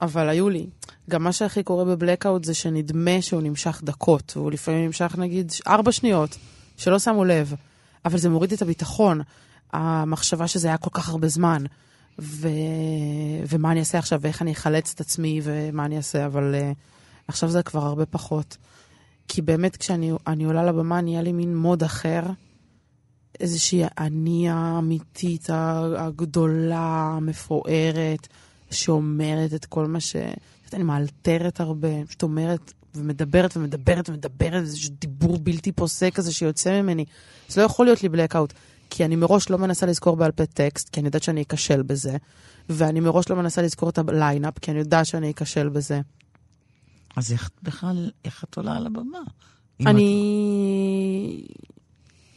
אבל היו לי. גם מה שהכי קורה בבלקאוט זה שנדמה שהוא נמשך דקות, והוא לפעמים נמשך נגיד ארבע שניות, שלא שמו לב. אבל זה מוריד את הביטחון, המחשבה שזה היה כל כך הרבה זמן. ו... ומה אני אעשה עכשיו, ואיך אני אחלץ את עצמי, ומה אני אעשה, אבל uh, עכשיו זה כבר הרבה פחות. כי באמת כשאני אני עולה לבמה נהיה לי מין מוד אחר, איזושהי אני האמיתית, הגדולה, המפוארת, שאומרת את כל מה ש... את אני מאלתרת הרבה, פשוט אומרת ומדברת ומדברת ומדברת, איזשהו דיבור בלתי פוסק כזה שיוצא ממני. זה לא יכול להיות לי blackout, כי אני מראש לא מנסה לזכור בעל פה טקסט, כי אני יודעת שאני אכשל בזה, ואני מראש לא מנסה לזכור את ה lineup, כי אני יודעת שאני אכשל בזה. אז איך בכלל, איך את עולה על הבמה? אני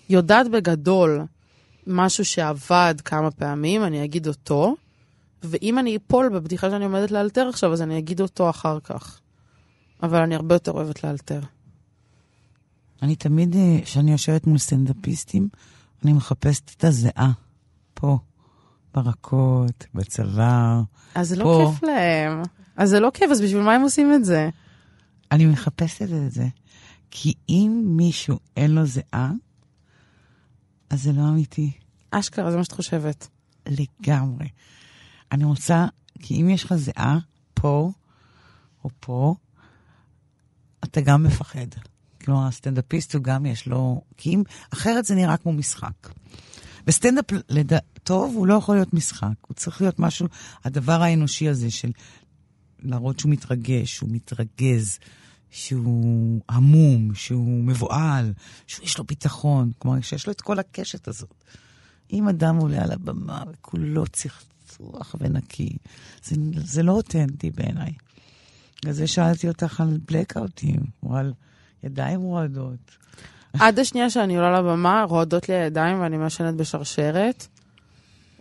יודעת בגדול משהו שעבד כמה פעמים, אני אגיד אותו, ואם אני אפול בבדיחה שאני עומדת לאלתר עכשיו, אז אני אגיד אותו אחר כך. אבל אני הרבה יותר אוהבת לאלתר. אני תמיד, אה, כשאני יושבת מול סטנדאפיסטים, אני מחפשת את הזיעה. פה, ברקות, בצוואר. אז זה לא. כיף להם. אז זה לא כיף, אז בשביל מה הם עושים את זה? אני מחפשת את זה. כי אם מישהו אין לו זיעה, אז זה לא אמיתי. אשכרה, זה מה שאת חושבת. לגמרי. אני רוצה, כי אם יש לך זיעה פה או פה, אתה גם מפחד. כלומר, הסטנדאפיסט הוא גם יש לו... כי אם... אחרת זה נראה כמו משחק. וסטנדאפ לד... טוב, הוא לא יכול להיות משחק. הוא צריך להיות משהו, הדבר האנושי הזה של להראות שהוא מתרגש, שהוא מתרגז, שהוא המום, שהוא מבוהל, שיש לו ביטחון. כלומר, שיש לו את כל הקשת הזאת. אם אדם עולה על הבמה וכולו צחצוח ונקי, זה, זה לא אותנטי בעיניי. בגלל זה שאלתי אותך על בלקאוטים, או על ידיים רועדות. עד השנייה שאני עולה לבמה, רועדות לי הידיים ואני מעשנת בשרשרת,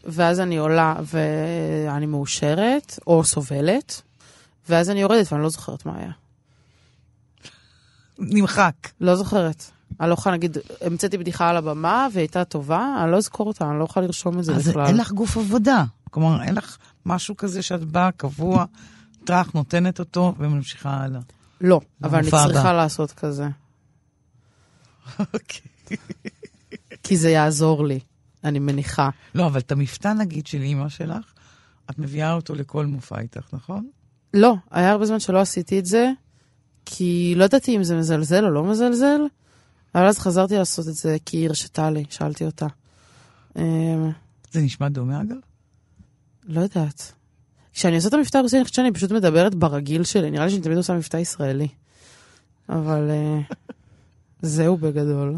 ואז אני עולה ואני מאושרת, או סובלת, ואז אני יורדת ואני לא זוכרת מה היה. נמחק. לא זוכרת. אני לא יכולה, נגיד, המצאתי בדיחה על הבמה והיא הייתה טובה, אני לא אזכור אותה, אני לא יכולה לרשום את זה אז בכלל. אין לך גוף עבודה. כלומר, אין לך משהו כזה שאת באה קבוע, טראח, נותנת אותו וממשיכה הלאה. לא, אבל אני צריכה הבא. לעשות כזה, אוקיי. כי זה יעזור לי, אני מניחה. לא, אבל את המפתן, נגיד, של אימא שלך, את מביאה אותו לכל מופע איתך, נכון? לא, היה הרבה זמן שלא עשיתי את זה, כי לא ידעתי אם זה מזלזל או לא מזלזל, אבל אז חזרתי לעשות את זה כי היא הרשתה לי, שאלתי אותה. אמ, זה נשמע דומה, אגב? לא יודעת. כשאני עושה את המבטא הרוסי, אני חושבת שאני פשוט מדברת ברגיל שלי, נראה לי שאני תמיד עושה מבטא ישראלי. אבל אה, זהו בגדול.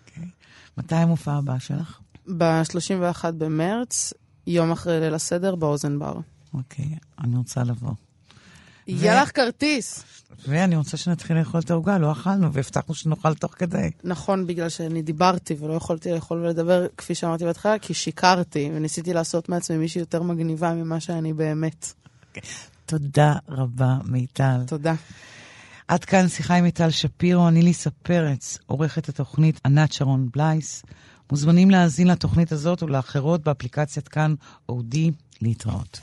אוקיי. מתי המופע הבא שלך? ב-31 במרץ, יום אחרי ליל הסדר, באוזן בר. אוקיי, אני רוצה לבוא. יהיה לך כרטיס. ואני רוצה שנתחיל לאכול את העוגה, לא אכלנו, והבטחנו שנאכל תוך כדי. נכון, בגלל שאני דיברתי ולא יכולתי לאכול ולדבר, כפי שאמרתי בהתחלה, כי שיקרתי, וניסיתי לעשות מעצמי מישהי יותר מגניבה ממה שאני באמת. תודה רבה, מיטל. תודה. עד כאן שיחה עם מיטל שפירו, אני ליסה פרץ, עורכת התוכנית ענת שרון בלייס. מוזמנים להאזין לתוכנית הזאת ולאחרות באפליקציית כאן אודי להתראות.